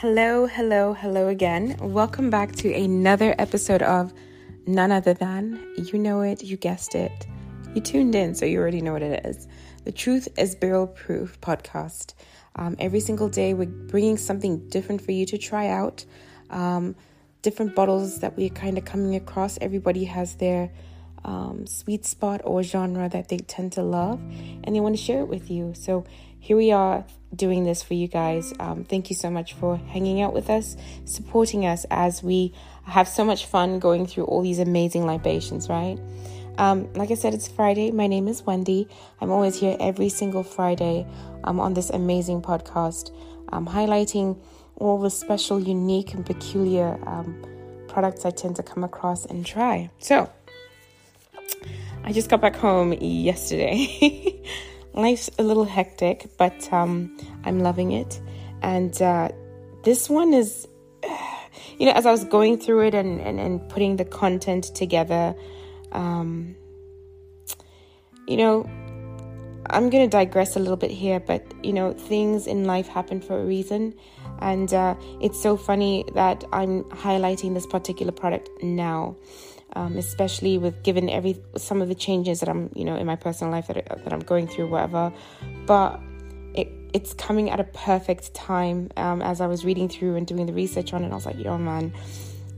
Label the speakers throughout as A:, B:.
A: Hello, hello, hello again. Welcome back to another episode of None Other Than. You know it, you guessed it. You tuned in, so you already know what it is. The Truth is Barrel Proof podcast. Um, every single day, we're bringing something different for you to try out. Um, different bottles that we're kind of coming across. Everybody has their um, sweet spot or genre that they tend to love, and they want to share it with you. So here we are doing this for you guys. Um, thank you so much for hanging out with us, supporting us as we have so much fun going through all these amazing libations, right? Um, like I said, it's Friday. My name is Wendy. I'm always here every single Friday um, on this amazing podcast, um, highlighting all the special, unique, and peculiar um, products I tend to come across and try. So, I just got back home yesterday. life's a little hectic, but um, I'm loving it. And uh, this one is, you know, as I was going through it and, and, and putting the content together, um, you know, I'm going to digress a little bit here, but you know, things in life happen for a reason. And uh, it's so funny that I'm highlighting this particular product now um, especially with given every some of the changes that I'm you know in my personal life that, that I'm going through whatever. But it, it's coming at a perfect time um, as I was reading through and doing the research on it I was like yo man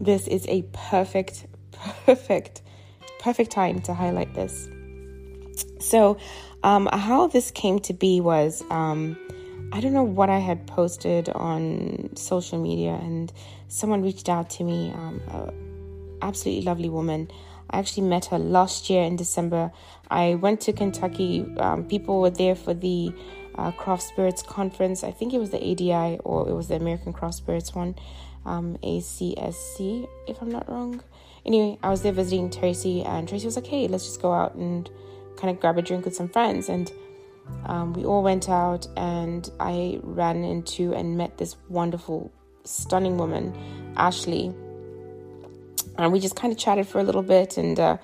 A: this is a perfect perfect perfect time to highlight this. So um, how this came to be was um, I don't know what I had posted on social media and someone reached out to me um, uh, absolutely lovely woman. I actually met her last year in December. I went to Kentucky. Um, people were there for the uh, Craft Spirits conference. I think it was the ADI or it was the American Craft Spirits one, um, ACSC, if I'm not wrong. Anyway, I was there visiting Tracy, and Tracy was like, "Hey, let's just go out and kind of grab a drink with some friends." And um, we all went out, and I ran into and met this wonderful, stunning woman, Ashley and we just kind of chatted for a little bit and uh,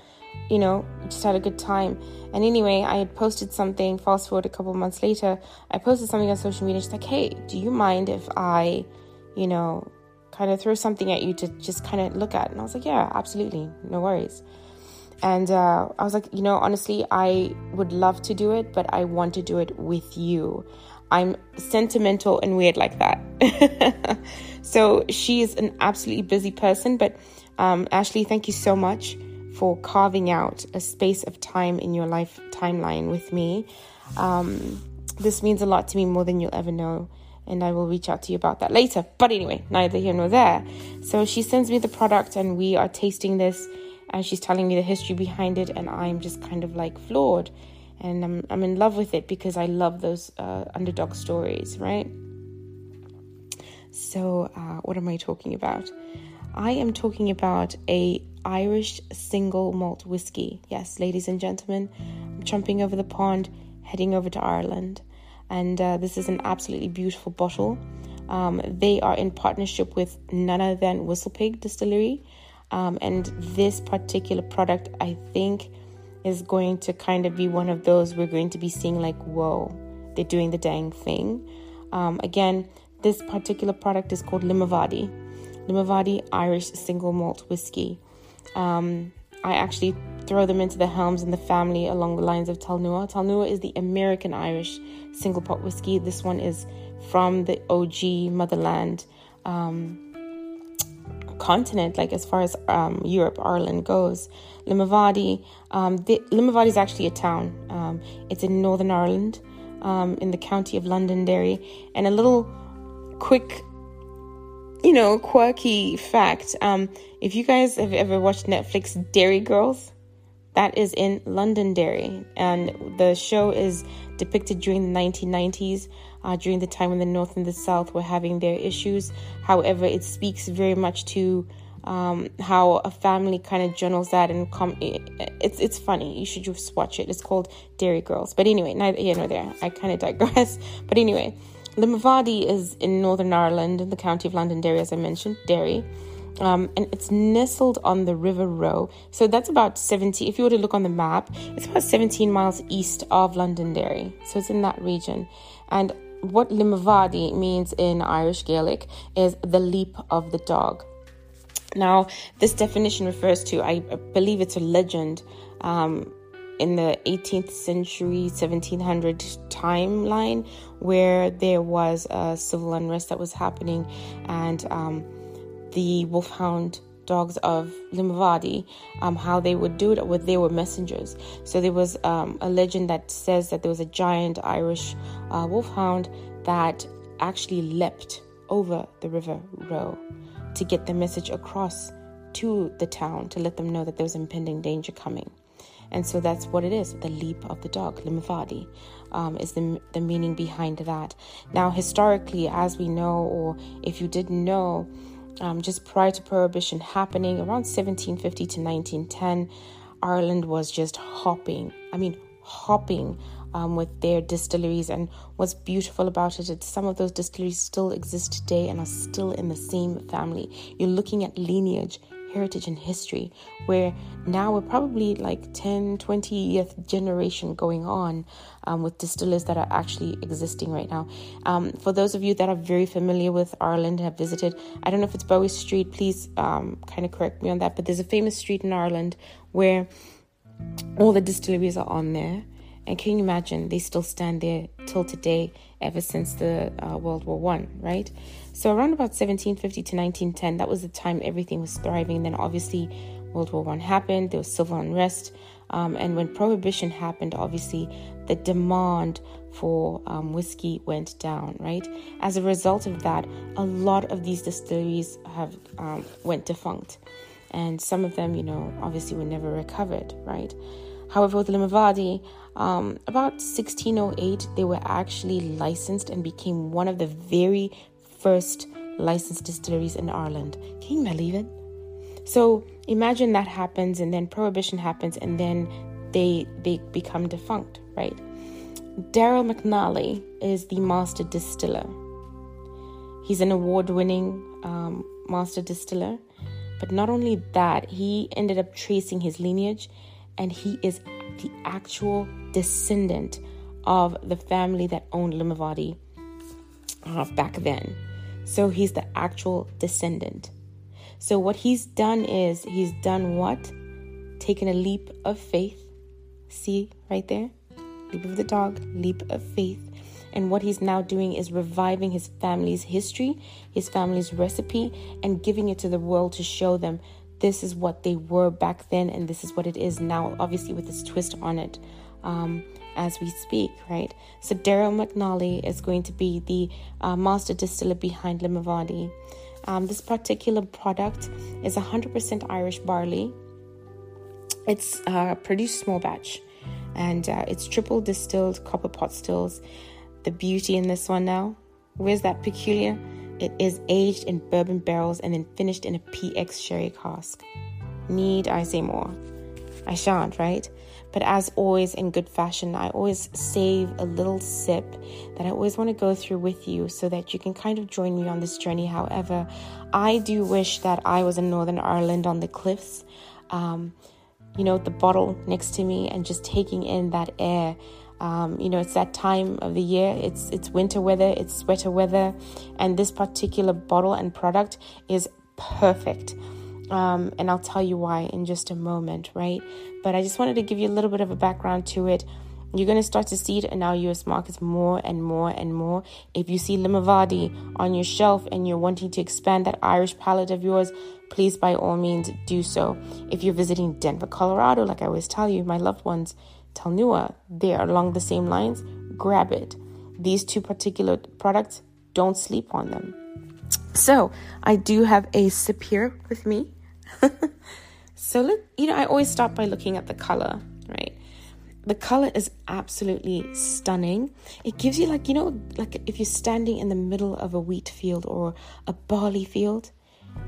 A: you know just had a good time. And anyway i had posted something fast forward a couple months later i posted something on social media she's like hey do you mind if i you know kind of throw something at you to just kind of look at? And i was like yeah absolutely no worries. And uh, i was like you know honestly i would love to do it but i want to do it with you. I'm sentimental and weird like that. So she is an absolutely busy person but um, Ashley, thank you so much for carving out a space of time in your life timeline with me. Um, this means a lot to me more than you'll ever know, and I will reach out to you about that later. But anyway, neither here nor there. So she sends me the product, and we are tasting this, and she's telling me the history behind it, and I'm just kind of like floored. And I'm, I'm in love with it because I love those uh, underdog stories, right? So, uh, what am I talking about? I am talking about a Irish single malt whiskey. Yes, ladies and gentlemen, I'm jumping over the pond, heading over to Ireland, and uh, this is an absolutely beautiful bottle. Um, they are in partnership with none other than Whistlepig Distillery, um, and this particular product, I think, is going to kind of be one of those we're going to be seeing like, whoa, they're doing the dang thing. Um, again, this particular product is called Limavady Limavady Irish single malt whiskey. Um, I actually throw them into the Helms and the family along the lines of Talnua. Talnua is the American Irish single pot whiskey. This one is from the OG motherland um, continent, like as far as um, Europe, Ireland goes. Limavady, um, Limavady is actually a town. Um, it's in Northern Ireland, um, in the county of Londonderry. And a little quick you know, quirky fact. Um, if you guys have ever watched Netflix Derry Girls, that is in Londonderry, and the show is depicted during the 1990s, uh, during the time when the North and the South were having their issues. However, it speaks very much to um, how a family kind of journals that, and com- it's it's funny. You should just watch it. It's called Derry Girls. But anyway, neither here nor there. I kind of digress. But anyway, Limavady is in Northern Ireland, in the county of Londonderry, as I mentioned, Derry. Um, and it's nestled on the River Roe. So that's about 70, if you were to look on the map, it's about 17 miles east of Londonderry. So it's in that region. And what Limavady means in Irish Gaelic is the leap of the dog. Now, this definition refers to, I believe it's a legend um, in the 18th century, 1700 timeline where there was a civil unrest that was happening and um, the wolfhound dogs of Limavady, um, how they would do it, with they were messengers. So there was um, a legend that says that there was a giant Irish uh, wolfhound that actually leapt over the River Roe to get the message across to the town to let them know that there was impending danger coming. And so that's what it is the leap of the dog, Limavady, um, is the, the meaning behind that. Now, historically, as we know, or if you didn't know, um, just prior to Prohibition happening, around 1750 to 1910, Ireland was just hopping. I mean, hopping um, with their distilleries. And what's beautiful about it is some of those distilleries still exist today and are still in the same family. You're looking at lineage, heritage, and history, where now we're probably like 10, 20th generation going on um, with distillers that are actually existing right now. Um, for those of you that are very familiar with Ireland, and have visited, I don't know if it's Bowie Street, please um, kind of correct me on that, but there's a famous street in Ireland where all the distilleries are on there and can you imagine they still stand there till today, ever since the uh, World War One, right? So around about 1750 to 1910, that was the time everything was thriving. And then obviously World War One happened. There was civil unrest, um, and when Prohibition happened, obviously the demand for um, whiskey went down. Right. As a result of that, a lot of these distilleries have um, went defunct, and some of them, you know, obviously were never recovered. Right. However, with Limavady, um, about 1608, they were actually licensed and became one of the very first licensed distilleries in Ireland. Can you believe it? So imagine that happens, and then prohibition happens, and then they they become defunct, right? Daryl McNally is the master distiller. He's an award-winning um, master distiller, but not only that, he ended up tracing his lineage, and he is the actual descendant of the family that owned Limavady uh, back then. So he's the actual descendant. So what he's done is he's done what? Taken a leap of faith. See right there? Leap of the dog, leap of faith. And what he's now doing is reviving his family's history, his family's recipe, and giving it to the world to show them this is what they were back then and this is what it is now, obviously with this twist on it um, as we speak, right? So Daryl McNally is going to be the uh, master distiller behind Limavady. Um, this particular product is 100% Irish barley. It's uh, produced small batch and uh, it's triple distilled copper pot stills. The beauty in this one now, where's that peculiar? It is aged in bourbon barrels and then finished in a PX sherry cask. Need I say more? I shan't, right? But as always, in good fashion, I always save a little sip that I always want to go through with you so that you can kind of join me on this journey. However, I do wish that I was in Northern Ireland on the cliffs, um, you know, the bottle next to me and just taking in that air. Um, you know, it's that time of the year. It's it's winter weather. It's sweater weather, and this particular bottle and product is perfect. Um, and I'll tell you why in just a moment, right? But I just wanted to give you a little bit of a background to it. You're going to start to see it in our US markets more and more and more. If you see Limavady on your shelf and you're wanting to expand that Irish palate of yours, please by all means do so. If you're visiting Denver, Colorado, like I always tell you, my loved ones, Talnua, they are along the same lines, grab it. These two particular products, don't sleep on them. So, I do have a sip here with me. so, look, you know, I always start by looking at the color, right? The color is absolutely stunning. It gives you, like, you know, like if you're standing in the middle of a wheat field or a barley field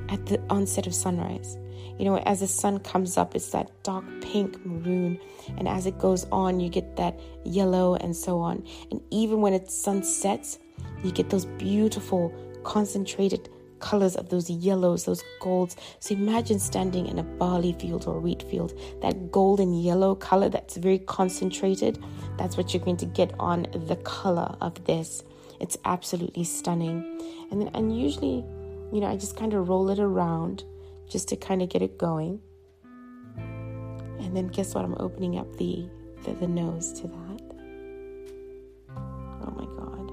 A: at the onset of sunrise. You know, as the sun comes up, it's that dark pink maroon, and as it goes on, you get that yellow and so on. And even when it sunsets, you get those beautiful concentrated colors of those yellows, those golds. So imagine standing in a barley field or wheat field, that golden yellow color that's very concentrated. That's what you're going to get on the color of this. It's absolutely stunning. And then, and usually, you know, I just kind of roll it around just to kind of get it going. And then guess what? I'm opening up the, the, the nose to that. Oh my God.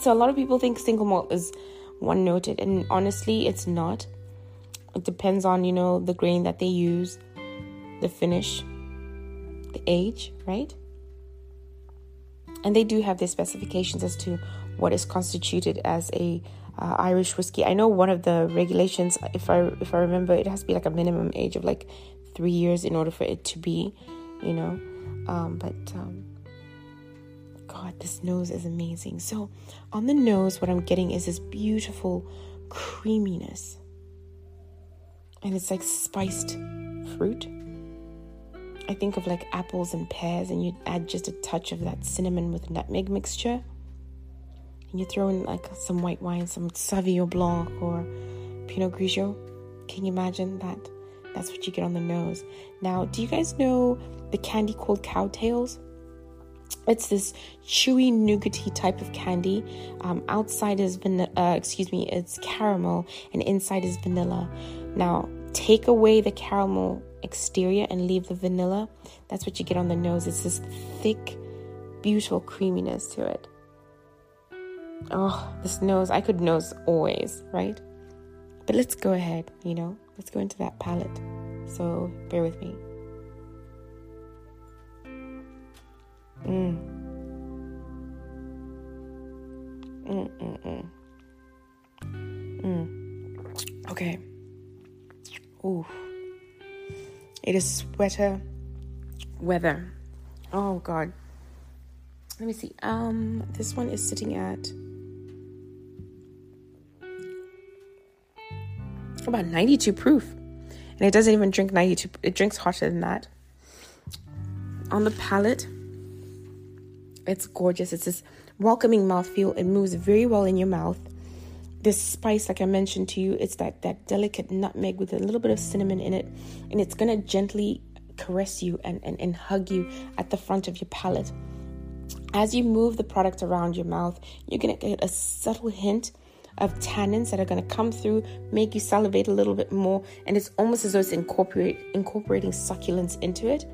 A: So a lot of people think single malt is one noted, and honestly, it's not. It depends on, you know, the grain that they use, the finish, the age, right? And they do have their specifications as to what is constituted as a uh, Irish whiskey. I know one of the regulations, if I if I remember, it has to be like a minimum age of like three years in order for it to be, you know. Um, but um, God, this nose is amazing. So on the nose, what I'm getting is this beautiful creaminess, and it's like spiced fruit. I think of like apples and pears, and you add just a touch of that cinnamon with nutmeg mixture and you throw in like some white wine, some Sauvignon Blanc or Pinot Grigio. Can you imagine that? That's what you get on the nose. Now, do you guys know the candy called Cow Tales? It's this chewy nougaty type of candy. Um, outside is vanilla. Uh, excuse me, it's caramel, and inside is vanilla. Now, take away the caramel exterior and leave the vanilla. That's what you get on the nose. It's this thick, beautiful creaminess to it. Oh, this nose, I could nose always, right? But let's go ahead, you know, let's go into that palate. So bear with me. Mm. Mm, mm, mm. Mm. Okay. Ooh. It is sweater weather. Oh God. Let me see. Um, this one is sitting at about 92 proof. And it doesn't even drink 92, it drinks hotter than that. On the palate, it's gorgeous. It's this welcoming mouthfeel. It moves very well in your mouth. This spice, like I mentioned to you, it's that, that delicate nutmeg with a little bit of cinnamon in it. And it's going to gently caress you and, and, and hug you at the front of your palate. As you move the product around your mouth, you're going to get a subtle hint of tannins that are going to come through, make you salivate a little bit more, and it's almost as though it's incorporate, incorporating succulence into it.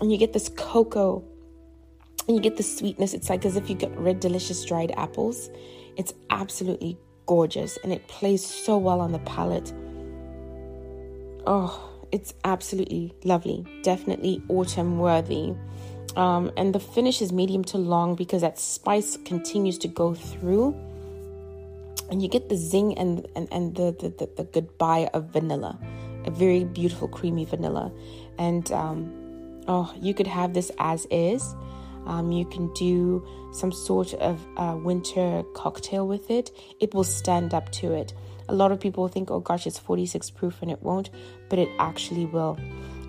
A: And you get this cocoa and you get the sweetness. It's like as if you get red, delicious dried apples. It's absolutely gorgeous and it plays so well on the palate. Oh, it's absolutely lovely. Definitely autumn worthy. Um, and the finish is medium to long because that spice continues to go through and you get the zing and and, and the, the, the, the goodbye of vanilla a very beautiful creamy vanilla. And um, oh you could have this as is. Um, you can do some sort of uh, winter cocktail with it. It will stand up to it. A lot of people think oh gosh it's 46 proof and it won't but it actually will.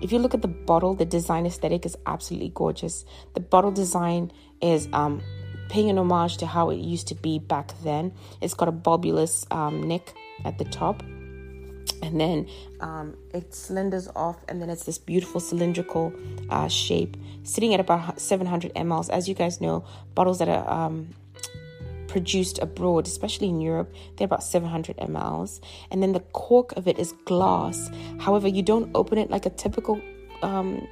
A: If you look at the bottle the design aesthetic is absolutely gorgeous. The bottle design is um, paying an homage to how it used to be back then. It's got a bulbous um, neck at the top, and then um, it cylinders off, and then it's this beautiful cylindrical uh, shape, sitting at about 700 mLs. As you guys know, bottles that are um, produced abroad, especially in Europe, they're about 700 mLs, and then the cork of it is glass. However, you don't open it like a typical um,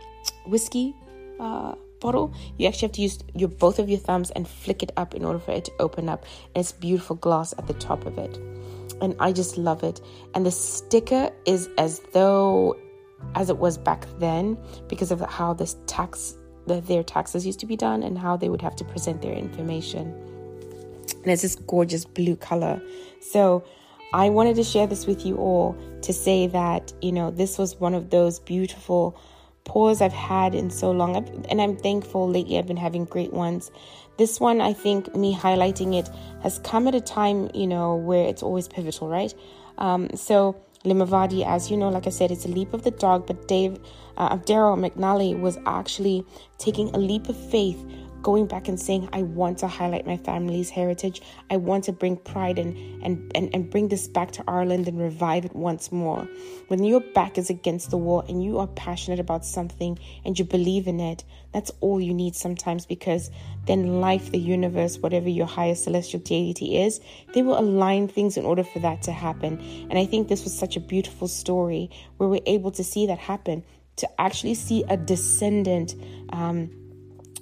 A: whiskey. Uh, bottle, you actually have to use your both of your thumbs and flick it up in order for it to open up. And it's beautiful glass at the top of it. And I just love it. And the sticker is as though as it was back then because of how this tax the, their taxes used to be done and how they would have to present their information. And it's this gorgeous blue color. So I wanted to share this with you all to say that, you know, this was one of those beautiful pause I've had in so long. and I'm thankful lately I've been having great ones. This one, I think, me highlighting it has come at a time, you know, where it's always pivotal, right? Um, so, Limavady, as you know, like I said, it's a leap of the dog, but Dave, uh, Daryl McNally was actually taking a leap of faith going back and saying, I want to highlight my family's heritage. I want to bring pride and, and, and, and bring this back to Ireland and revive it once more. When your back is against the wall and you are passionate about something and you believe in it, that's all you need sometimes because then life, the universe, whatever your higher celestial deity is, they will align things in order for that to happen. And I think this was such a beautiful story where we're able to see that happen, to actually see a descendant. Um,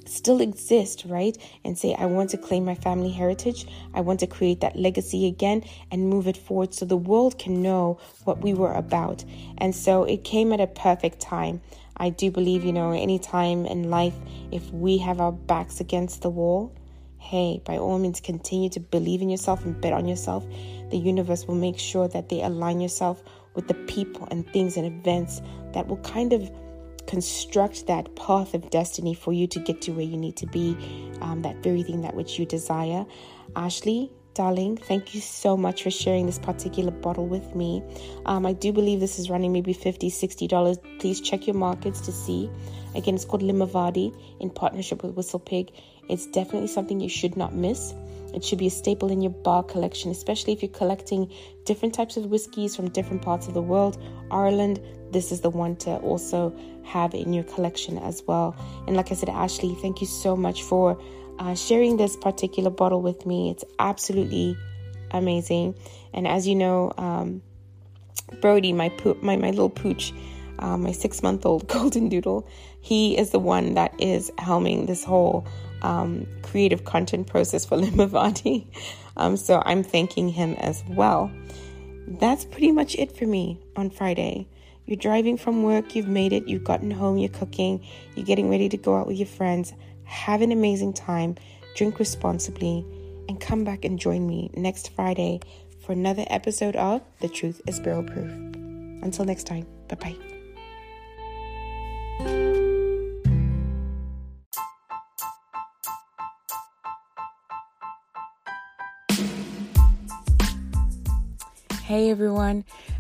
A: still exist, right? And say, I want to claim my family heritage. I want to create that legacy again and move it forward so the world can know what we were about. And so it came at a perfect time. I do believe, you know, any time in life, if we have our backs against the wall, hey, by all means, continue to believe in yourself and bet on yourself. The universe will make sure that they align yourself with the people and things and events that will kind of construct that path of destiny for you to get to where you need to be, um, that very thing that which you desire. Ashley, darling, thank you so much for sharing this particular bottle with me. Um, I do believe this is running maybe $50, $60. Please check your markets to see. Again, it's called Limavady in partnership with Whistle Pig. It's definitely something you should not miss. It should be a staple in your bar collection, especially if you're collecting different types of whiskeys from different parts of the world. Ireland, this is the one to also have in your collection as well. And like I said, Ashley, thank you so much for uh, sharing this particular bottle with me. It's absolutely amazing. And as you know, um, Brody, my, po- my my little pooch, uh, my six month old golden doodle, he is the one that is helming this whole um, creative content process for Limavady. Um, so I'm thanking him as well. That's pretty much it for me on Friday. You're driving from work, you've made it, you've gotten home, you're cooking, you're getting ready to go out with your friends. Have an amazing time, drink responsibly, and come back and join me next Friday for another episode of The Truth is Barrel Proof. Until next time, bye bye. Everyone.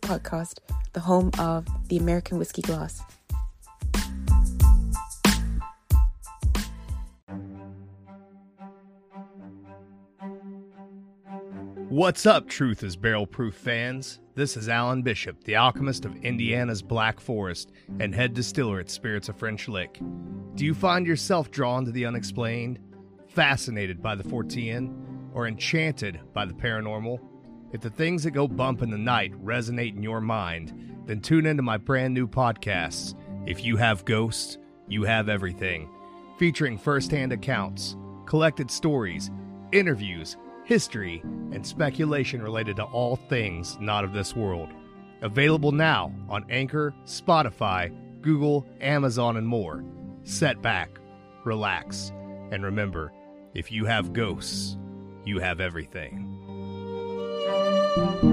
A: podcast, the home of the American Whiskey Glass.
B: What's up, Truth is Barrel Proof fans? This is Alan Bishop, the alchemist of Indiana's Black Forest and head distiller at Spirits of French Lick. Do you find yourself drawn to the unexplained, fascinated by the Fortean, or enchanted by the paranormal? If the things that go bump in the night resonate in your mind, then tune into my brand new podcasts. If you have ghosts, you have everything, featuring firsthand accounts, collected stories, interviews, history, and speculation related to all things not of this world. Available now on Anchor, Spotify, Google, Amazon, and more. Set back, relax, and remember if you have ghosts, you have everything. Thank you.